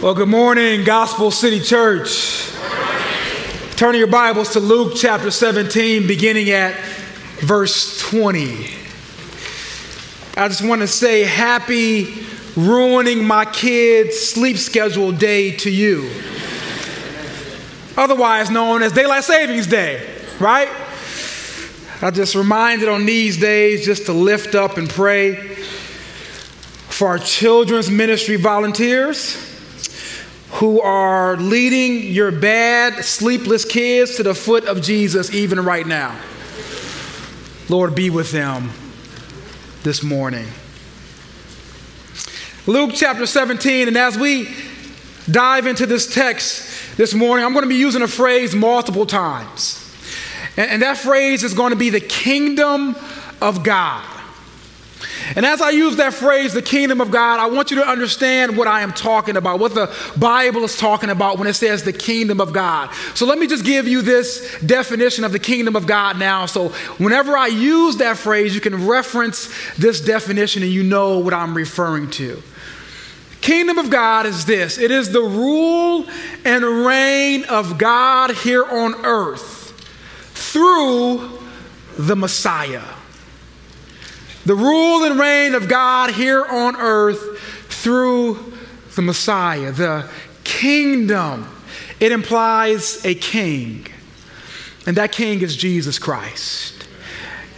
Well, good morning, Gospel City Church. Turn your Bibles to Luke chapter 17, beginning at verse 20. I just want to say happy ruining my kids' sleep schedule day to you. Otherwise known as Daylight Savings Day, right? I just reminded on these days just to lift up and pray for our children's ministry volunteers who are leading your bad, sleepless kids to the foot of Jesus even right now. Lord, be with them this morning. Luke chapter 17, and as we dive into this text this morning, I'm going to be using a phrase multiple times. And, that phrase is going to be the kingdom of God. And as I use that phrase, the kingdom of God, I want you to understand what I am talking about, what the Bible is talking about when it says the kingdom of God. So let me just give you this definition of the kingdom of God now. So whenever I use that phrase, you can reference this definition and you know what I'm referring to. Kingdom of God is this it is the rule and reign of God here on earth through the Messiah the rule and reign of God here on earth through the Messiah, the kingdom. It implies a king, and that king is Jesus Christ.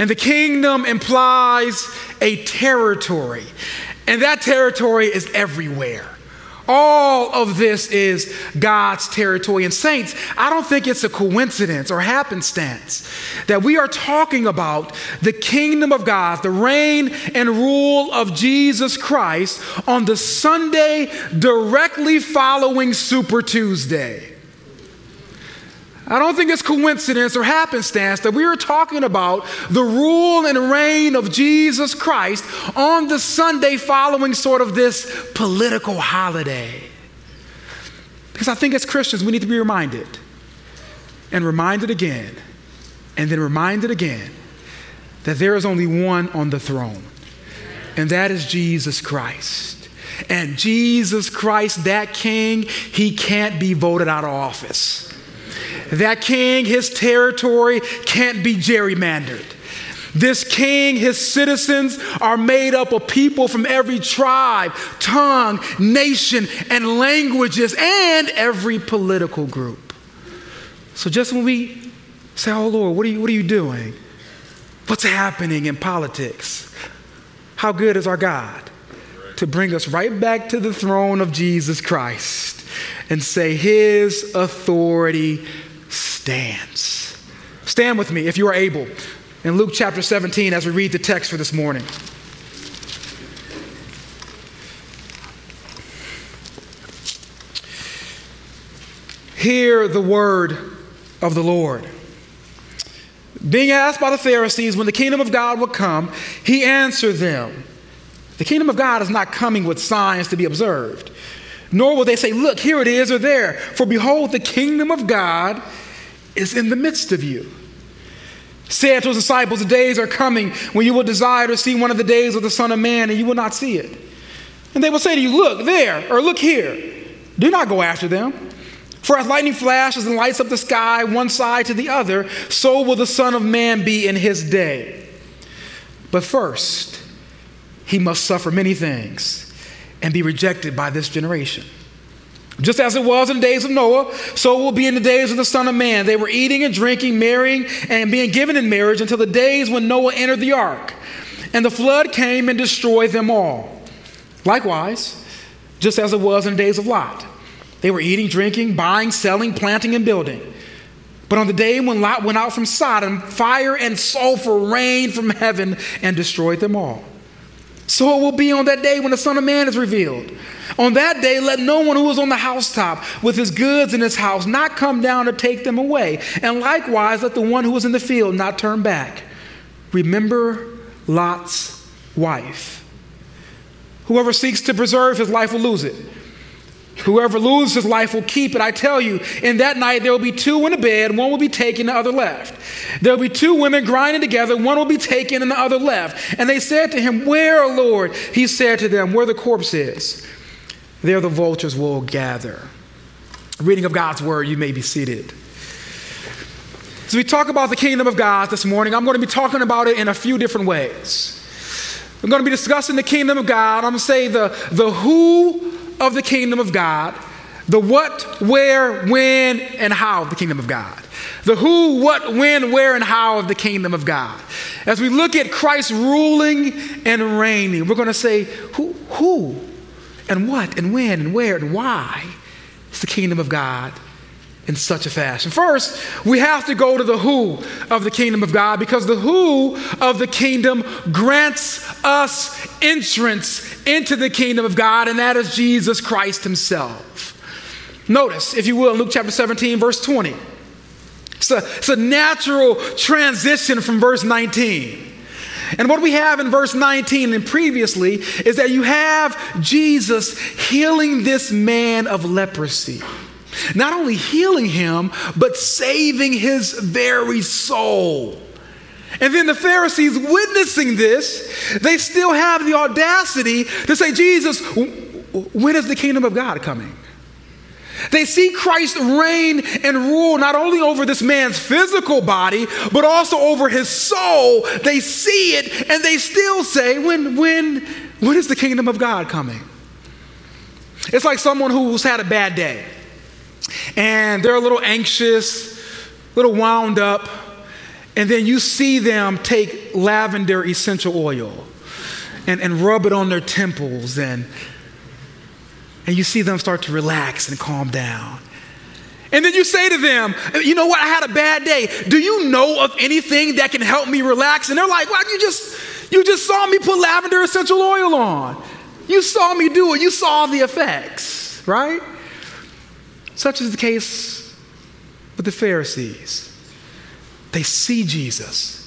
And the kingdom implies a territory, and that territory is everywhere. All of this is God's territory. And, saints, I don't think it's a coincidence or happenstance that we are talking about the kingdom of God, the reign and rule of Jesus Christ on the Sunday directly following Super Tuesday. I don't think it's coincidence or happenstance that we are talking about the rule and reign of Jesus Christ on the Sunday following sort of this political holiday. Because I think as Christians, we need to be reminded and reminded again and then reminded again that there is only one on the throne, and that is Jesus Christ. And Jesus Christ, that king, he can't be voted out of office. That king, his territory can't be gerrymandered. This king, his citizens are made up of people from every tribe, tongue, nation, and languages, and every political group. So just when we say, Oh Lord, what are you, what are you doing? What's happening in politics? How good is our God to bring us right back to the throne of Jesus Christ and say, His authority stands. Stand with me if you are able in Luke chapter 17 as we read the text for this morning. Hear the word of the Lord. Being asked by the Pharisees when the kingdom of God would come, he answered them The kingdom of God is not coming with signs to be observed, nor will they say, Look, here it is or there. For behold, the kingdom of God is in the midst of you. Said to his disciples, The days are coming when you will desire to see one of the days of the Son of Man, and you will not see it. And they will say to you, Look there, or look here. Do not go after them. For as lightning flashes and lights up the sky one side to the other, so will the Son of Man be in his day. But first, he must suffer many things and be rejected by this generation. Just as it was in the days of Noah, so will be in the days of the Son of Man. They were eating and drinking, marrying, and being given in marriage until the days when Noah entered the ark. And the flood came and destroyed them all. Likewise, just as it was in the days of Lot. They were eating, drinking, buying, selling, planting, and building. But on the day when Lot went out from Sodom, fire and sulfur rained from heaven and destroyed them all. So it will be on that day when the Son of Man is revealed. On that day, let no one who is on the housetop with his goods in his house not come down to take them away. And likewise, let the one who is in the field not turn back. Remember Lot's wife. Whoever seeks to preserve his life will lose it. Whoever loses his life will keep it. I tell you, in that night there will be two in a bed, one will be taken, the other left. There will be two women grinding together, one will be taken and the other left. And they said to him, Where, Lord? He said to them, Where the corpse is. There the vultures will gather. Reading of God's word, you may be seated. As we talk about the kingdom of God this morning, I'm going to be talking about it in a few different ways. I'm going to be discussing the kingdom of God. I'm going to say the, the who of the kingdom of God, the what, where, when, and how of the kingdom of God. The who, what, when, where, and how of the kingdom of God. As we look at Christ ruling and reigning, we're going to say who, who, and what, and when, and where, and why is the kingdom of God in such a fashion. First, we have to go to the who of the kingdom of God because the who of the kingdom grants us entrance into the kingdom of God, and that is Jesus Christ Himself. Notice, if you will, in Luke chapter 17, verse 20. It's a, it's a natural transition from verse 19. And what we have in verse 19 and previously is that you have Jesus healing this man of leprosy. Not only healing him, but saving his very soul. And then the Pharisees witnessing this, they still have the audacity to say, Jesus, when is the kingdom of God coming? They see Christ reign and rule not only over this man's physical body, but also over his soul. They see it and they still say, when, when, when is the kingdom of God coming? It's like someone who's had a bad day and they're a little anxious, a little wound up, and then you see them take lavender essential oil and, and rub it on their temples and and you see them start to relax and calm down. And then you say to them, You know what? I had a bad day. Do you know of anything that can help me relax? And they're like, Well, you just, you just saw me put lavender essential oil on. You saw me do it. You saw the effects, right? Such is the case with the Pharisees. They see Jesus.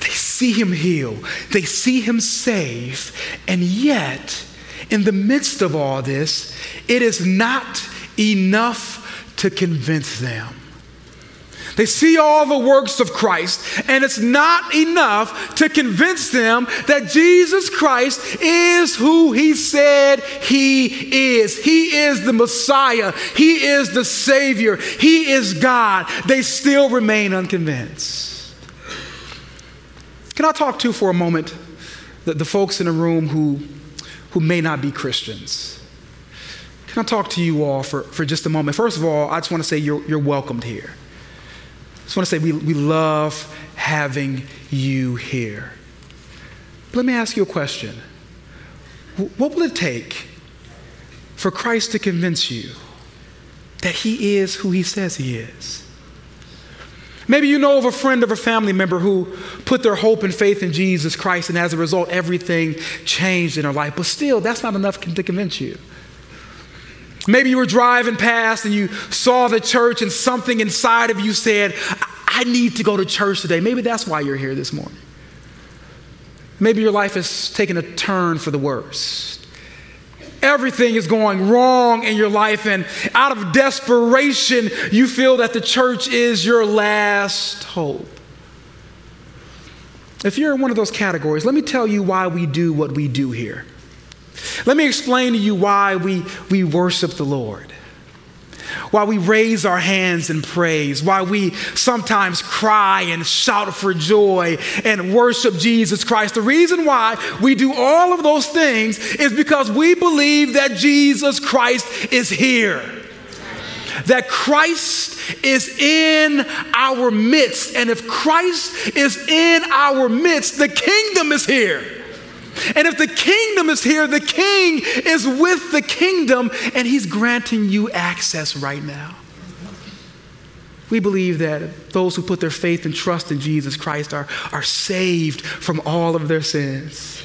They see him heal. They see him save. And yet, in the midst of all this, it is not enough to convince them. They see all the works of Christ, and it's not enough to convince them that Jesus Christ is who he said he is. He is the Messiah, he is the Savior, he is God. They still remain unconvinced. Can I talk to for a moment the, the folks in the room who who may not be Christians. Can I talk to you all for, for just a moment? First of all, I just want to say you're, you're welcomed here. I just want to say we, we love having you here. But let me ask you a question What will it take for Christ to convince you that He is who He says He is? Maybe you know of a friend or a family member who put their hope and faith in Jesus Christ, and as a result, everything changed in their life. But still, that's not enough to convince you. Maybe you were driving past and you saw the church, and something inside of you said, I need to go to church today. Maybe that's why you're here this morning. Maybe your life has taken a turn for the worse everything is going wrong in your life, and out of desperation, you feel that the church is your last hope. If you're in one of those categories, let me tell you why we do what we do here. Let me explain to you why we, we worship the Lord why we raise our hands in praise, why we sometimes cry and shout for joy and worship Jesus Christ. The reason why we do all of those things is because we believe that Jesus Christ is here. That Christ is in our midst. And if Christ is in our midst, the kingdom is here. And if the kingdom is here, the king is with the kingdom, and he's granting you access right now. We believe that those who put their faith and trust in Jesus Christ are, are saved from all of their sins.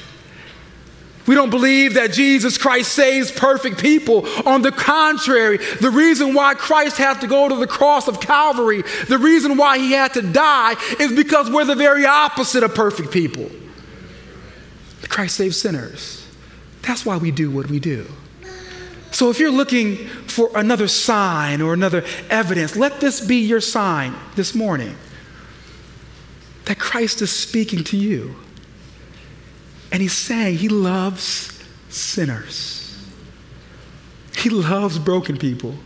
We don't believe that Jesus Christ saves perfect people. On the contrary, the reason why Christ had to go to the cross of Calvary, the reason why he had to die, is because we're the very opposite of perfect people. Christ saves sinners. That's why we do what we do. So if you're looking for another sign or another evidence, let this be your sign this morning that Christ is speaking to you. And he's saying he loves sinners. He loves broken people.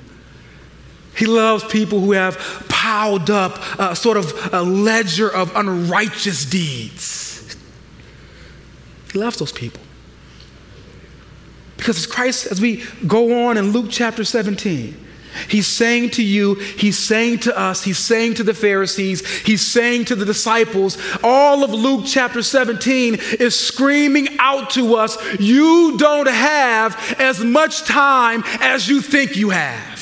He loves people who have piled up a sort of a ledger of unrighteous deeds. He loves those people. Because as Christ, as we go on in Luke chapter 17, He's saying to you, he's saying to us, he's saying to the Pharisees, he's saying to the disciples, all of Luke chapter 17 is screaming out to us, you don't have as much time as you think you have.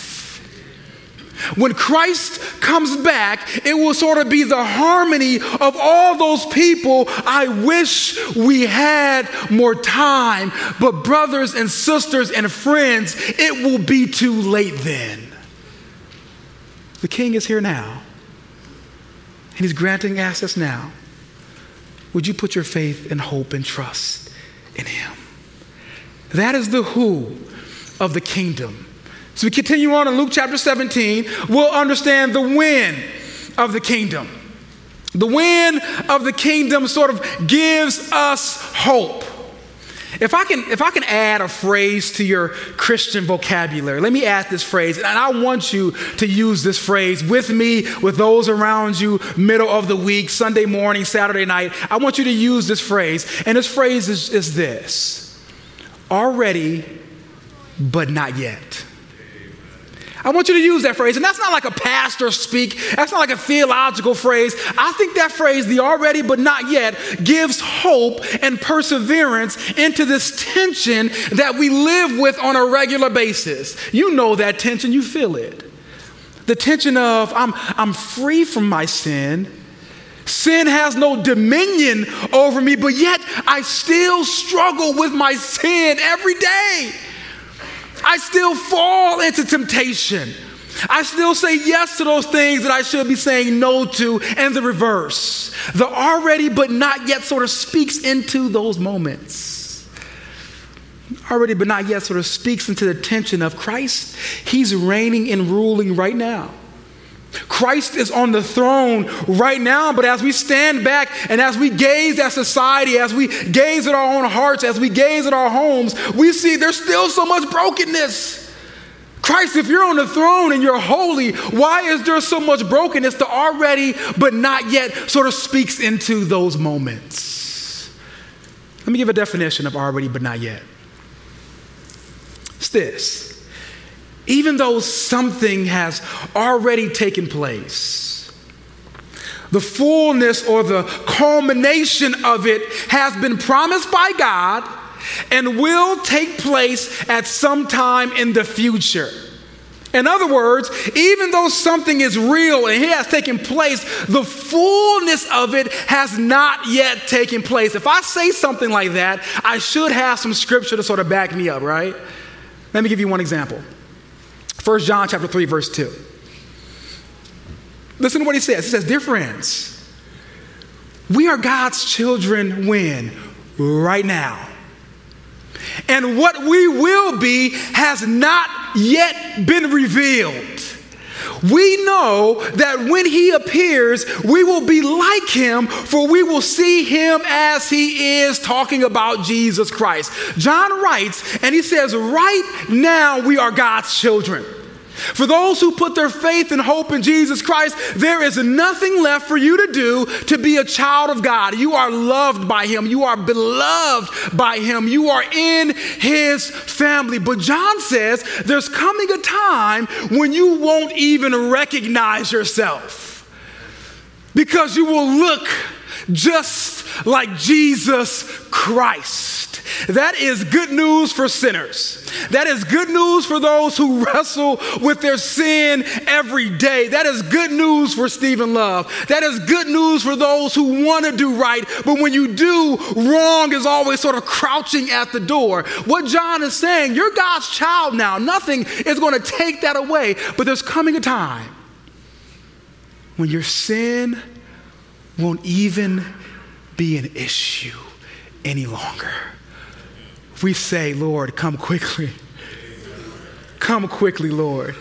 When Christ comes back, it will sort of be the harmony of all those people. I wish we had more time, but brothers and sisters and friends, it will be too late then. The king is here now, and he's granting access now. Would you put your faith and hope and trust in him? That is the who of the kingdom. So we continue on in Luke chapter 17, we'll understand the when of the kingdom. The when of the kingdom sort of gives us hope. If I can, if I can add a phrase to your Christian vocabulary, let me add this phrase, and I want you to use this phrase with me, with those around you, middle of the week, Sunday morning, Saturday night. I want you to use this phrase, and this phrase is, is this already, but not yet. I want you to use that phrase. And that's not like a pastor speak, that's not like a theological phrase. I think that phrase, the already but not yet, gives hope and perseverance into this tension that we live with on a regular basis. You know that tension, you feel it. The tension of, I'm, I'm free from my sin. Sin has no dominion over me, but yet I still struggle with my sin every day. I still fall into temptation. I still say yes to those things that I should be saying no to, and the reverse. The already but not yet sort of speaks into those moments. Already but not yet sort of speaks into the tension of Christ. He's reigning and ruling right now. Christ is on the throne right now, but as we stand back and as we gaze at society, as we gaze at our own hearts, as we gaze at our homes, we see there's still so much brokenness. Christ, if you're on the throne and you're holy, why is there so much brokenness? The already but not yet sort of speaks into those moments. Let me give a definition of already but not yet. It's this even though something has already taken place. The fullness or the culmination of it has been promised by God and will take place at some time in the future. In other words, even though something is real and it has taken place, the fullness of it has not yet taken place. If I say something like that, I should have some scripture to sort of back me up, right? Let me give you one example. 1 John chapter 3, verse 2. Listen to what he says. He says, Dear friends, we are God's children when? Right now. And what we will be has not yet been revealed. We know that when he appears, we will be like him, for we will see him as he is, talking about Jesus Christ. John writes, and he says, Right now we are God's children. For those who put their faith and hope in Jesus Christ, there is nothing left for you to do to be a child of God. You are loved by Him, you are beloved by Him, you are in His family. But John says there's coming a time when you won't even recognize yourself because you will look just like Jesus Christ. That is good news for sinners. That is good news for those who wrestle with their sin every day. That is good news for Stephen Love. That is good news for those who want to do right, but when you do, wrong is always sort of crouching at the door. What John is saying, you're God's child now. Nothing is going to take that away, but there's coming a time when your sin won't even be an issue any longer we say, Lord, come quickly. Come quickly, Lord.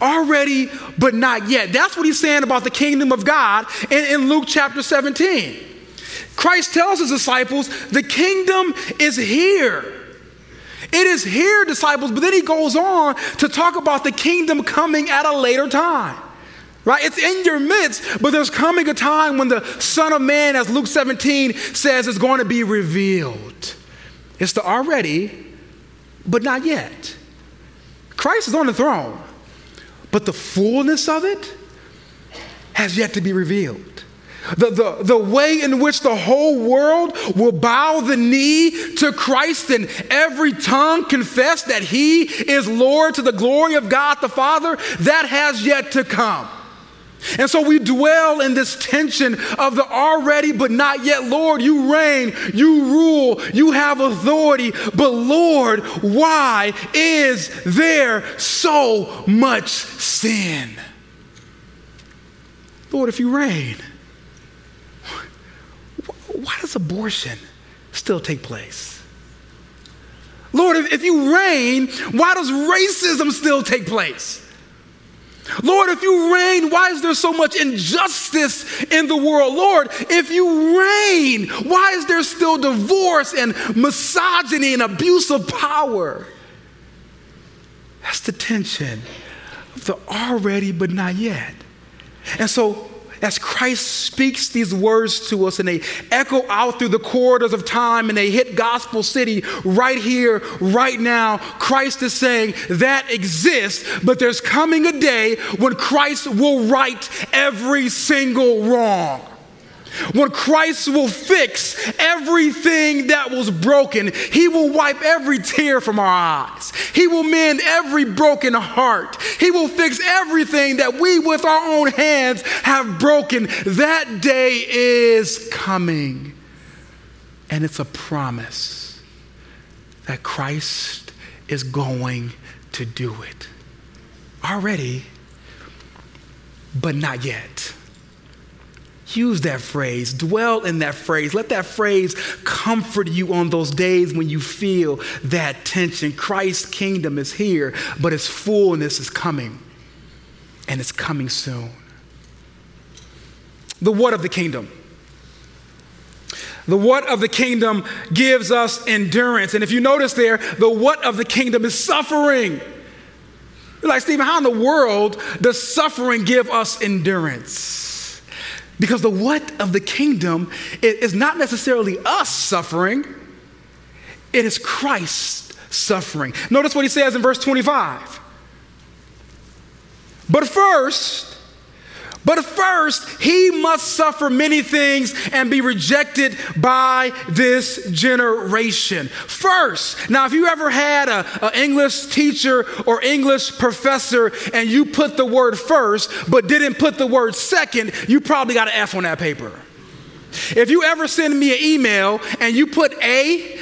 Already, but not yet. That's what he's saying about the kingdom of God in, in Luke chapter 17. Christ tells his disciples, the kingdom is here. It is here, disciples, but then he goes on to talk about the kingdom coming at a later time. Right? It's in your midst, but there's coming a time when the Son of Man, as Luke 17 says, is going to be revealed. It's the already, but not yet. Christ is on the throne, but the fullness of it has yet to be revealed. The, the, the way in which the whole world will bow the knee to Christ and every tongue confess that He is Lord to the glory of God the Father, that has yet to come. And so we dwell in this tension of the already but not yet. Lord, you reign, you rule, you have authority. But Lord, why is there so much sin? Lord, if you reign, why does abortion still take place? Lord, if, you reign, why does racism still take place? Lord, if you reign, why is there so much injustice in the world? Lord, if you reign, why is there still divorce and misogyny and abuse of power? That's the tension of the already but not yet. And so as Christ speaks these words to us and they echo out through the corridors of time and they hit Gospel City right here, right now, Christ is saying that exists, but there's coming a day when Christ will right every single wrong. When Christ will fix everything that was broken, He will wipe every tear from our eyes. He will mend every broken heart. He will fix everything that we, with our own hands, have broken. That day is coming. And it's a promise that Christ is going to do it. Already, but not yet. Use that phrase, dwell in that phrase. Let that phrase comfort you on those days when you feel that tension. Christ's kingdom is here, but its fullness is coming, and it's coming soon. The what of the kingdom? The what of the kingdom gives us endurance. And if you notice there, the what of the kingdom is suffering. You're like, Stephen, how in the world does suffering give us endurance? Because the what of the kingdom is not necessarily us suffering, it is Christ suffering. Notice what he says in verse 25. But first, but first, he must suffer many things and be rejected by this generation. First, now, if you ever had an English teacher or English professor and you put the word first but didn't put the word second, you probably got an F on that paper. If you ever send me an email and you put A,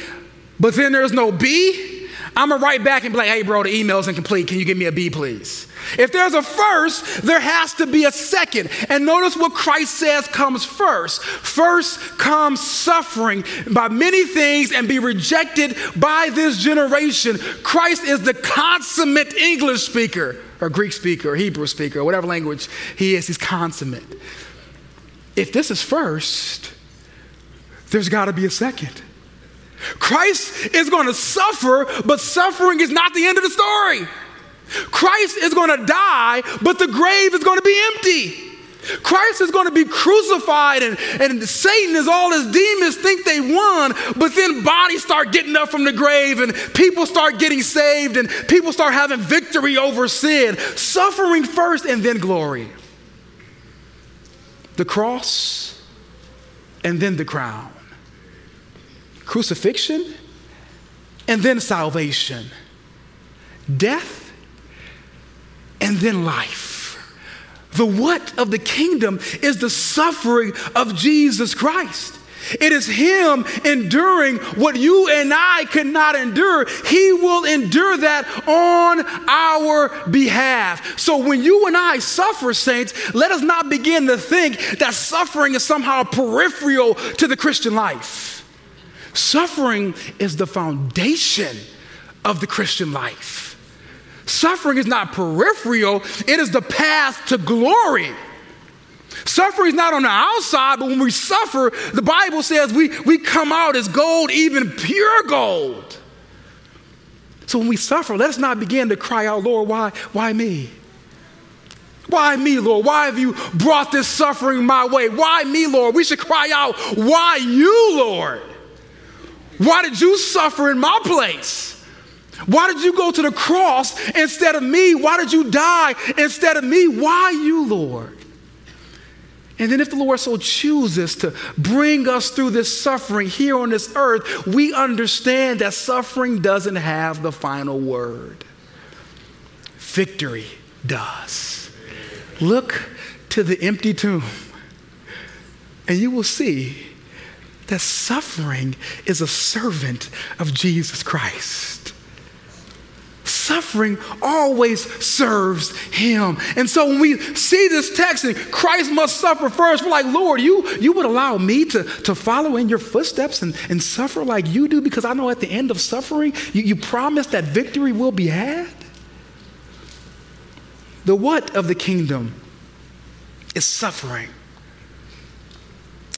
but then there's no B, I'm gonna write back and be like, hey, bro, the email's incomplete. Can you give me a B, please? If there's a first, there has to be a second. And notice what Christ says comes first. First comes suffering by many things and be rejected by this generation. Christ is the consummate English speaker, or Greek speaker, or Hebrew speaker, or whatever language he is, he's consummate. If this is first, there's got to be a second. Christ is going to suffer, but suffering is not the end of the story. Christ is going to die, but the grave is going to be empty. Christ is going to be crucified, and, and Satan is all his demons think they won, but then bodies start getting up from the grave, and people start getting saved, and people start having victory over sin. Suffering first, and then glory. The cross, and then the crown. Crucifixion, and then salvation. Death, and then life. The what of the kingdom is the suffering of Jesus Christ. It is Him enduring what you and I could not endure. He will endure that on our behalf. So when you and I suffer, saints, let us not begin to think that suffering is somehow peripheral to the Christian life. Suffering is the foundation of the Christian life. Suffering is not peripheral, it is the path to glory. Suffering is not on the outside, but when we suffer, the Bible says we, we come out as gold, even pure gold. So when we suffer, let's not begin to cry out, Lord, why, why me? Why me, Lord? Why have you brought this suffering my way? Why me, Lord? We should cry out, Why you, Lord? Why did you suffer in my place? Why did you go to the cross instead of me? Why did you die instead of me? Why you, Lord? And then, if the Lord so chooses to bring us through this suffering here on this earth, we understand that suffering doesn't have the final word. Victory does. Look to the empty tomb, and you will see that suffering is a servant of Jesus Christ suffering always serves him. And so when we see this text and Christ must suffer first, we're like, Lord, you, you would allow me to, to follow in your footsteps and, and suffer like you do because I know at the end of suffering, you, you promise that victory will be had. The what of the kingdom is suffering.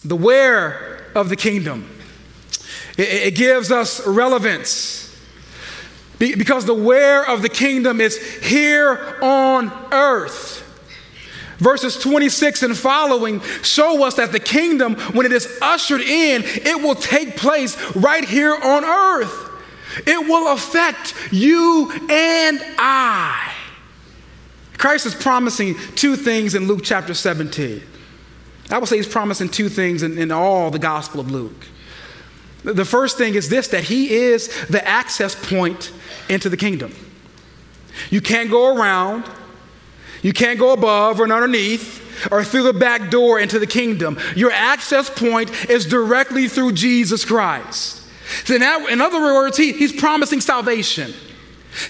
The where of the kingdom, it, it gives us relevance because the where of the kingdom is here on earth. Verses 26 and following show us that the kingdom, when it is ushered in, it will take place right here on earth. It will affect you and I. Christ is promising two things in Luke chapter 17. I would say he's promising two things in, in all the Gospel of Luke. The first thing is this that he is the access point into the kingdom. You can't go around, you can't go above or underneath or through the back door into the kingdom. Your access point is directly through Jesus Christ. So in, in other words, he, he's promising salvation,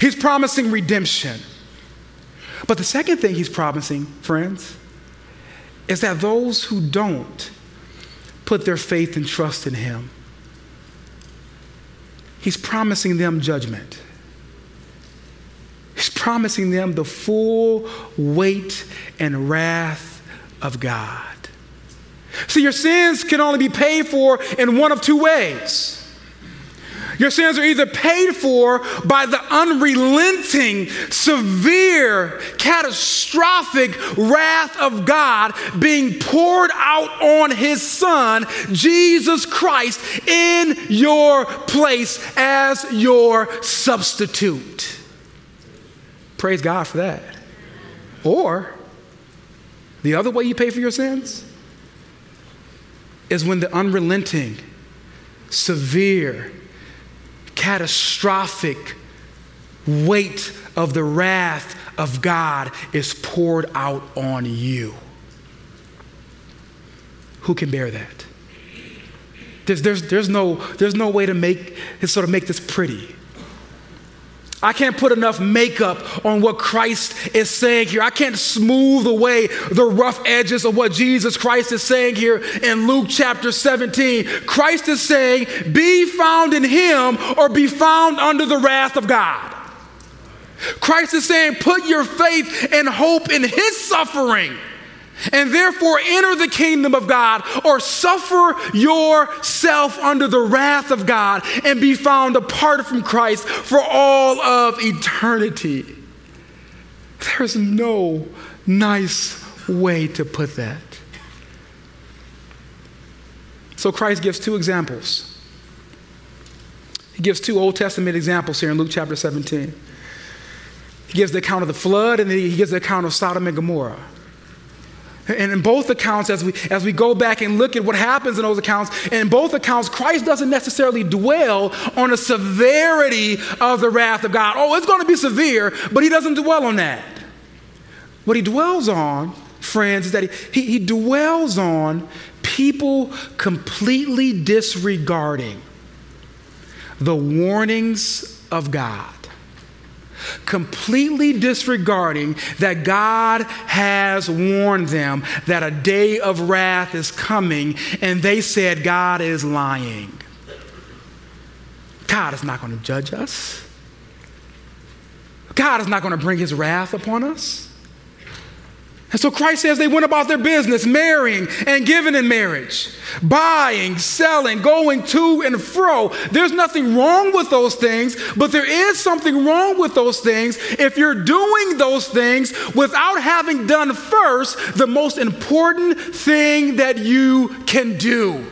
he's promising redemption. But the second thing he's promising, friends, is that those who don't put their faith and trust in him, he's promising them judgment. He's promising them the full weight and wrath of God. See, your sins can only be paid for in one of two ways. Your sins are either paid for by the unrelenting, severe, catastrophic wrath of God being poured out on his son, Jesus Christ, in your place as your substitute. Praise God for that. Or the other way you pay for your sins is when the unrelenting, severe, catastrophic weight of the wrath of God is poured out on you. Who can bear that? There's, there's, there's, no, there's no way to make, sort of make this pretty. I can't put enough makeup on what Christ is saying here. I can't smooth away the rough edges of what Jesus Christ is saying here in Luke chapter 17. Christ is saying, Be found in him or be found under the wrath of God. Christ is saying, Put your faith and hope in his suffering and therefore enter the kingdom of God or suffer yourself under the wrath of God and be found apart from Christ for all of eternity. There's no nice way to put that. So Christ gives two examples. He gives two Old Testament examples here in Luke chapter 17. He gives the account of the flood and he gives the account of Sodom and Gomorrah. And in both accounts, as we, as we go back and look at what happens in those accounts, in both accounts, Christ doesn't necessarily dwell on the severity of the wrath of God. Oh, it's going to be severe, but he doesn't dwell on that. What he dwells on, friends, is that he, he, he dwells on people completely disregarding the warnings of God completely disregarding that God has warned them that a day of wrath is coming, and they said, God is lying. God is not going to judge us. God is not going to bring his wrath upon us. And so Christ says they went about their business, marrying and giving in marriage, buying, selling, going to and fro. There's nothing wrong with those things, but there is something wrong with those things if you're doing those things without having done first the most important thing that you can do.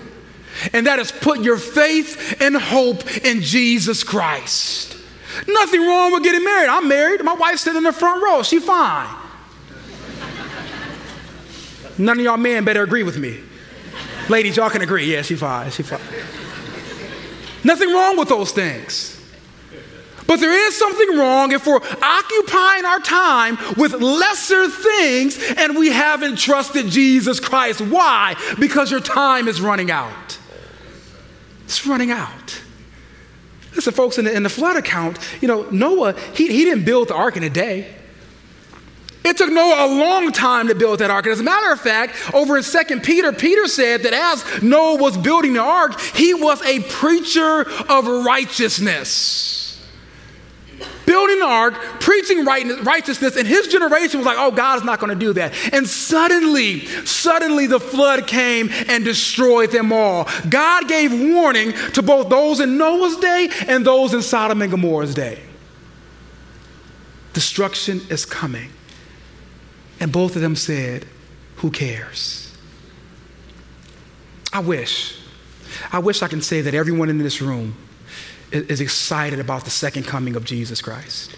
And that is put your faith and hope in Jesus Christ. Nothing wrong with getting married. I'm married. My wife's sitting in the front row. She fine. None of y'all men better agree with me. Ladies, y'all can agree. Yeah, she fine. She fine. Nothing wrong with those things. But there is something wrong if we're occupying our time with lesser things and we haven't trusted Jesus Christ. Why? Because your time is running out. It's running out. Listen, folks, in the, in the flood account, you know, Noah, he, he didn't build the ark in a day. It took Noah a long time to build that ark. And as a matter of fact, over in 2 Peter, Peter said that as Noah was building the ark, he was a preacher of righteousness. Building the ark, preaching righteousness, and his generation was like, oh, God's not going to do that. And suddenly, suddenly the flood came and destroyed them all. God gave warning to both those in Noah's day and those in Sodom and Gomorrah's day. Destruction is coming. And both of them said, Who cares? I wish, I wish I can say that everyone in this room is excited about the second coming of Jesus Christ.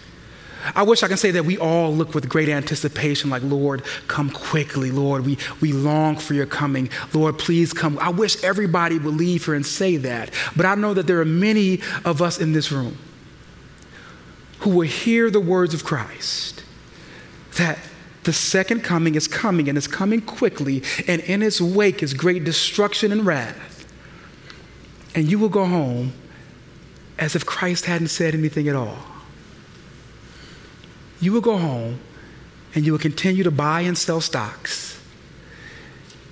I wish I can say that we all look with great anticipation, like, Lord, come quickly, Lord. We, we long for your coming. Lord, please come. I wish everybody would leave here and say that. But I know that there are many of us in this room who will hear the words of Christ that the second coming is coming and it's coming quickly, and in its wake is great destruction and wrath. And you will go home as if Christ hadn't said anything at all. You will go home and you will continue to buy and sell stocks.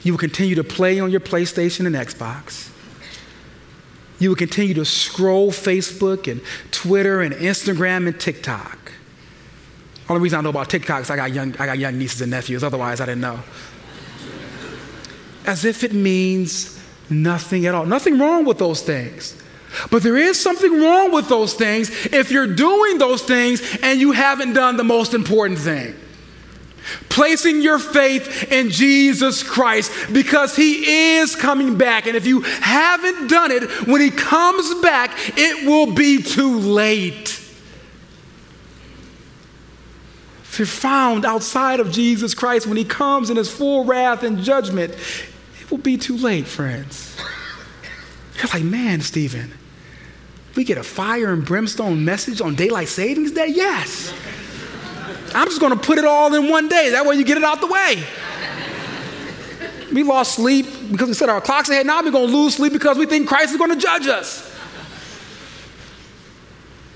You will continue to play on your PlayStation and Xbox. You will continue to scroll Facebook and Twitter and Instagram and TikTok. Only reason I know about TikTok is I got young, I got young nieces and nephews. Otherwise, I didn't know. As if it means nothing at all. Nothing wrong with those things. But there is something wrong with those things if you're doing those things and you haven't done the most important thing. Placing your faith in Jesus Christ because He is coming back. And if you haven't done it, when He comes back, it will be too late. You're found outside of Jesus Christ when he comes in his full wrath and judgment, it will be too late, friends. You're like, man, Stephen, we get a fire and brimstone message on daylight savings day? Yes. I'm just going to put it all in one day. That way you get it out the way. We lost sleep because we set our clocks ahead. Now we're going to lose sleep because we think Christ is going to judge us.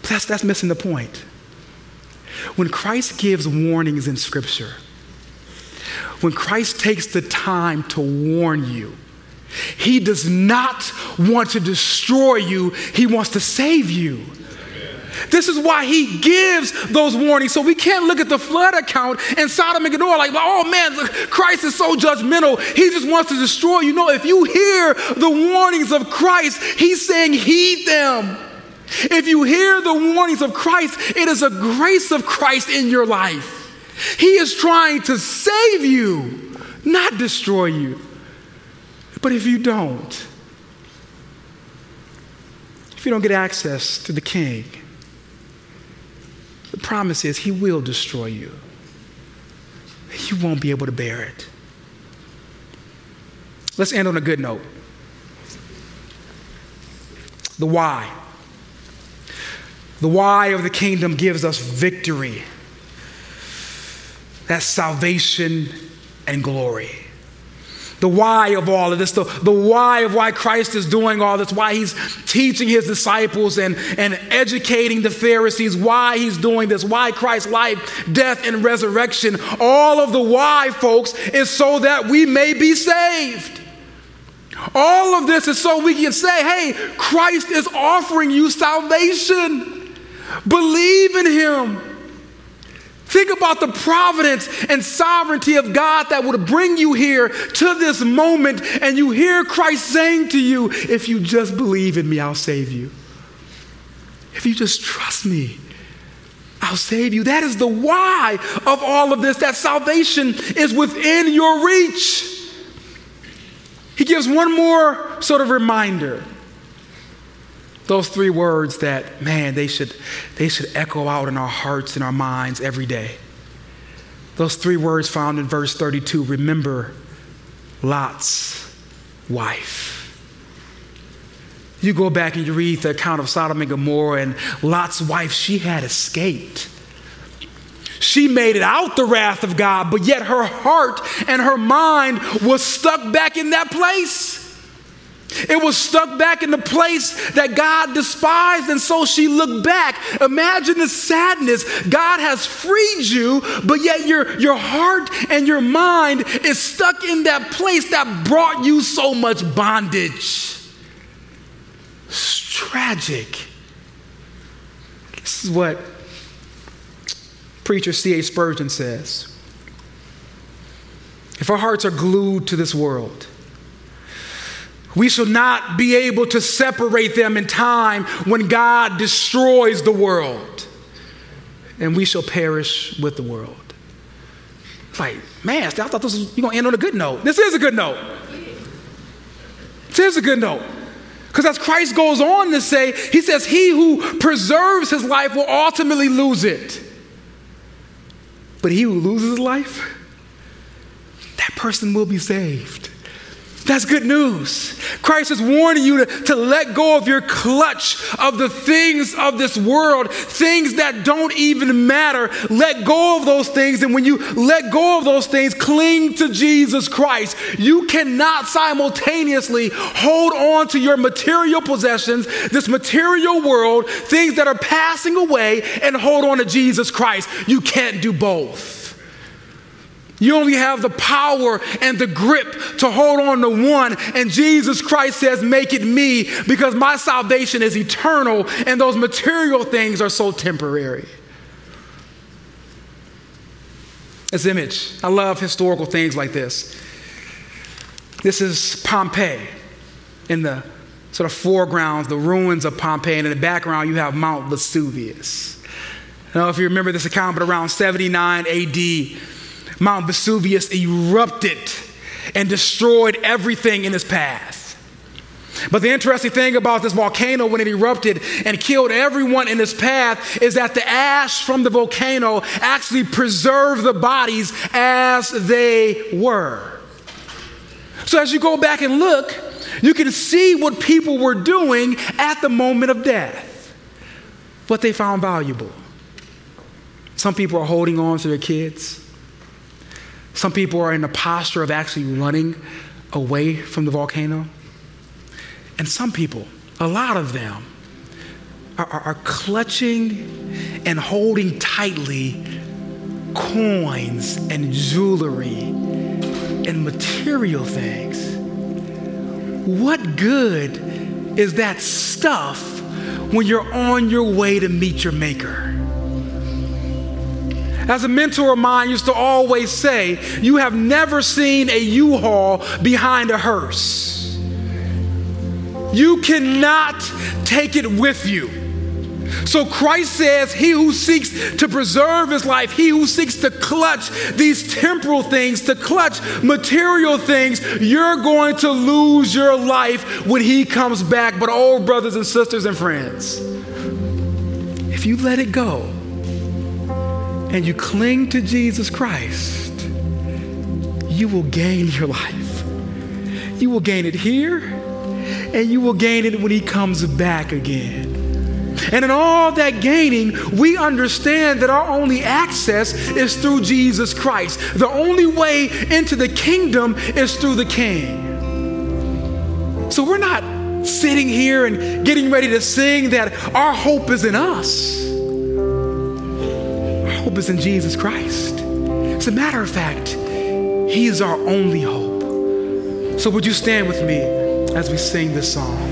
That's, that's missing the point. When Christ gives warnings in Scripture, when Christ takes the time to warn you, he does not want to destroy you, he wants to save you. This is why he gives those warnings. So we can't look at the flood account and Sodom and Gomorrah like, oh man, Christ is so judgmental. He just wants to destroy you. No, if you hear the warnings of Christ, he's saying, heed them. If you hear the warnings of Christ, it is a grace of Christ in your life. He is trying to save you, not destroy you. But if you don't, if you don't get access to the king, the promise is he will destroy you. You won't be able to bear it. Let's end on a good note. The why. The why of the kingdom gives us victory. That's salvation and glory. The why of all of this, the, the why of why Christ is doing all this, why he's teaching his disciples and, and educating the Pharisees, why he's doing this, why Christ's life, death, and resurrection, all of the why, folks, is so that we may be saved. All of this is so we can say, hey, Christ is offering you salvation. Believe in him. Think about the providence and sovereignty of God that would bring you here to this moment, and you hear Christ saying to you, If you just believe in me, I'll save you. If you just trust me, I'll save you. That is the why of all of this, that salvation is within your reach. He gives one more sort of reminder. Those three words that, man, they should, they should echo out in our hearts and our minds every day. Those three words found in verse 32 remember Lot's wife. You go back and you read the account of Sodom and Gomorrah, and Lot's wife, she had escaped. She made it out the wrath of God, but yet her heart and her mind was stuck back in that place. It was stuck back in the place that God despised, and so she looked back. Imagine the sadness. God has freed you, but yet your, your heart and your mind is stuck in that place that brought you so much bondage. It's tragic. This is what preacher C.H. Spurgeon says. If our hearts are glued to this world, we shall not be able to separate them in time when God destroys the world, and we shall perish with the world. It's like, man, I thought this was, you're to end on a good note. This is a good note. This is a good note. Because as Christ goes on to say, he says, He who preserves his life will ultimately lose it. But he who loses his life, that person will be saved. That's good news. Christ is warning you to, to let go of your clutch of the things of this world, things that don't even matter. Let go of those things. And when you let go of those things, cling to Jesus Christ. You cannot simultaneously hold on to your material possessions, this material world, things that are passing away, and hold on to Jesus Christ. You can't do both. You only have the power and the grip to hold on to one. And Jesus Christ says, Make it me, because my salvation is eternal and those material things are so temporary. This image, I love historical things like this. This is Pompeii in the sort of foreground, the ruins of Pompeii, and in the background, you have Mount Vesuvius. I don't know if you remember this account, but around 79 AD, Mount Vesuvius erupted and destroyed everything in its path. But the interesting thing about this volcano, when it erupted and killed everyone in its path, is that the ash from the volcano actually preserved the bodies as they were. So, as you go back and look, you can see what people were doing at the moment of death, what they found valuable. Some people are holding on to their kids. Some people are in a posture of actually running away from the volcano. And some people, a lot of them, are, are, are clutching and holding tightly coins and jewelry and material things. What good is that stuff when you're on your way to meet your Maker? As a mentor of mine used to always say, you have never seen a U-Haul behind a hearse. You cannot take it with you. So Christ says, He who seeks to preserve his life, he who seeks to clutch these temporal things, to clutch material things, you're going to lose your life when He comes back. But, oh, brothers and sisters and friends, if you let it go, and you cling to Jesus Christ, you will gain your life. You will gain it here, and you will gain it when He comes back again. And in all that gaining, we understand that our only access is through Jesus Christ. The only way into the kingdom is through the King. So we're not sitting here and getting ready to sing that our hope is in us hope is in Jesus Christ. As a matter of fact, He is our only hope. So, would you stand with me as we sing this song?